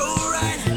so right.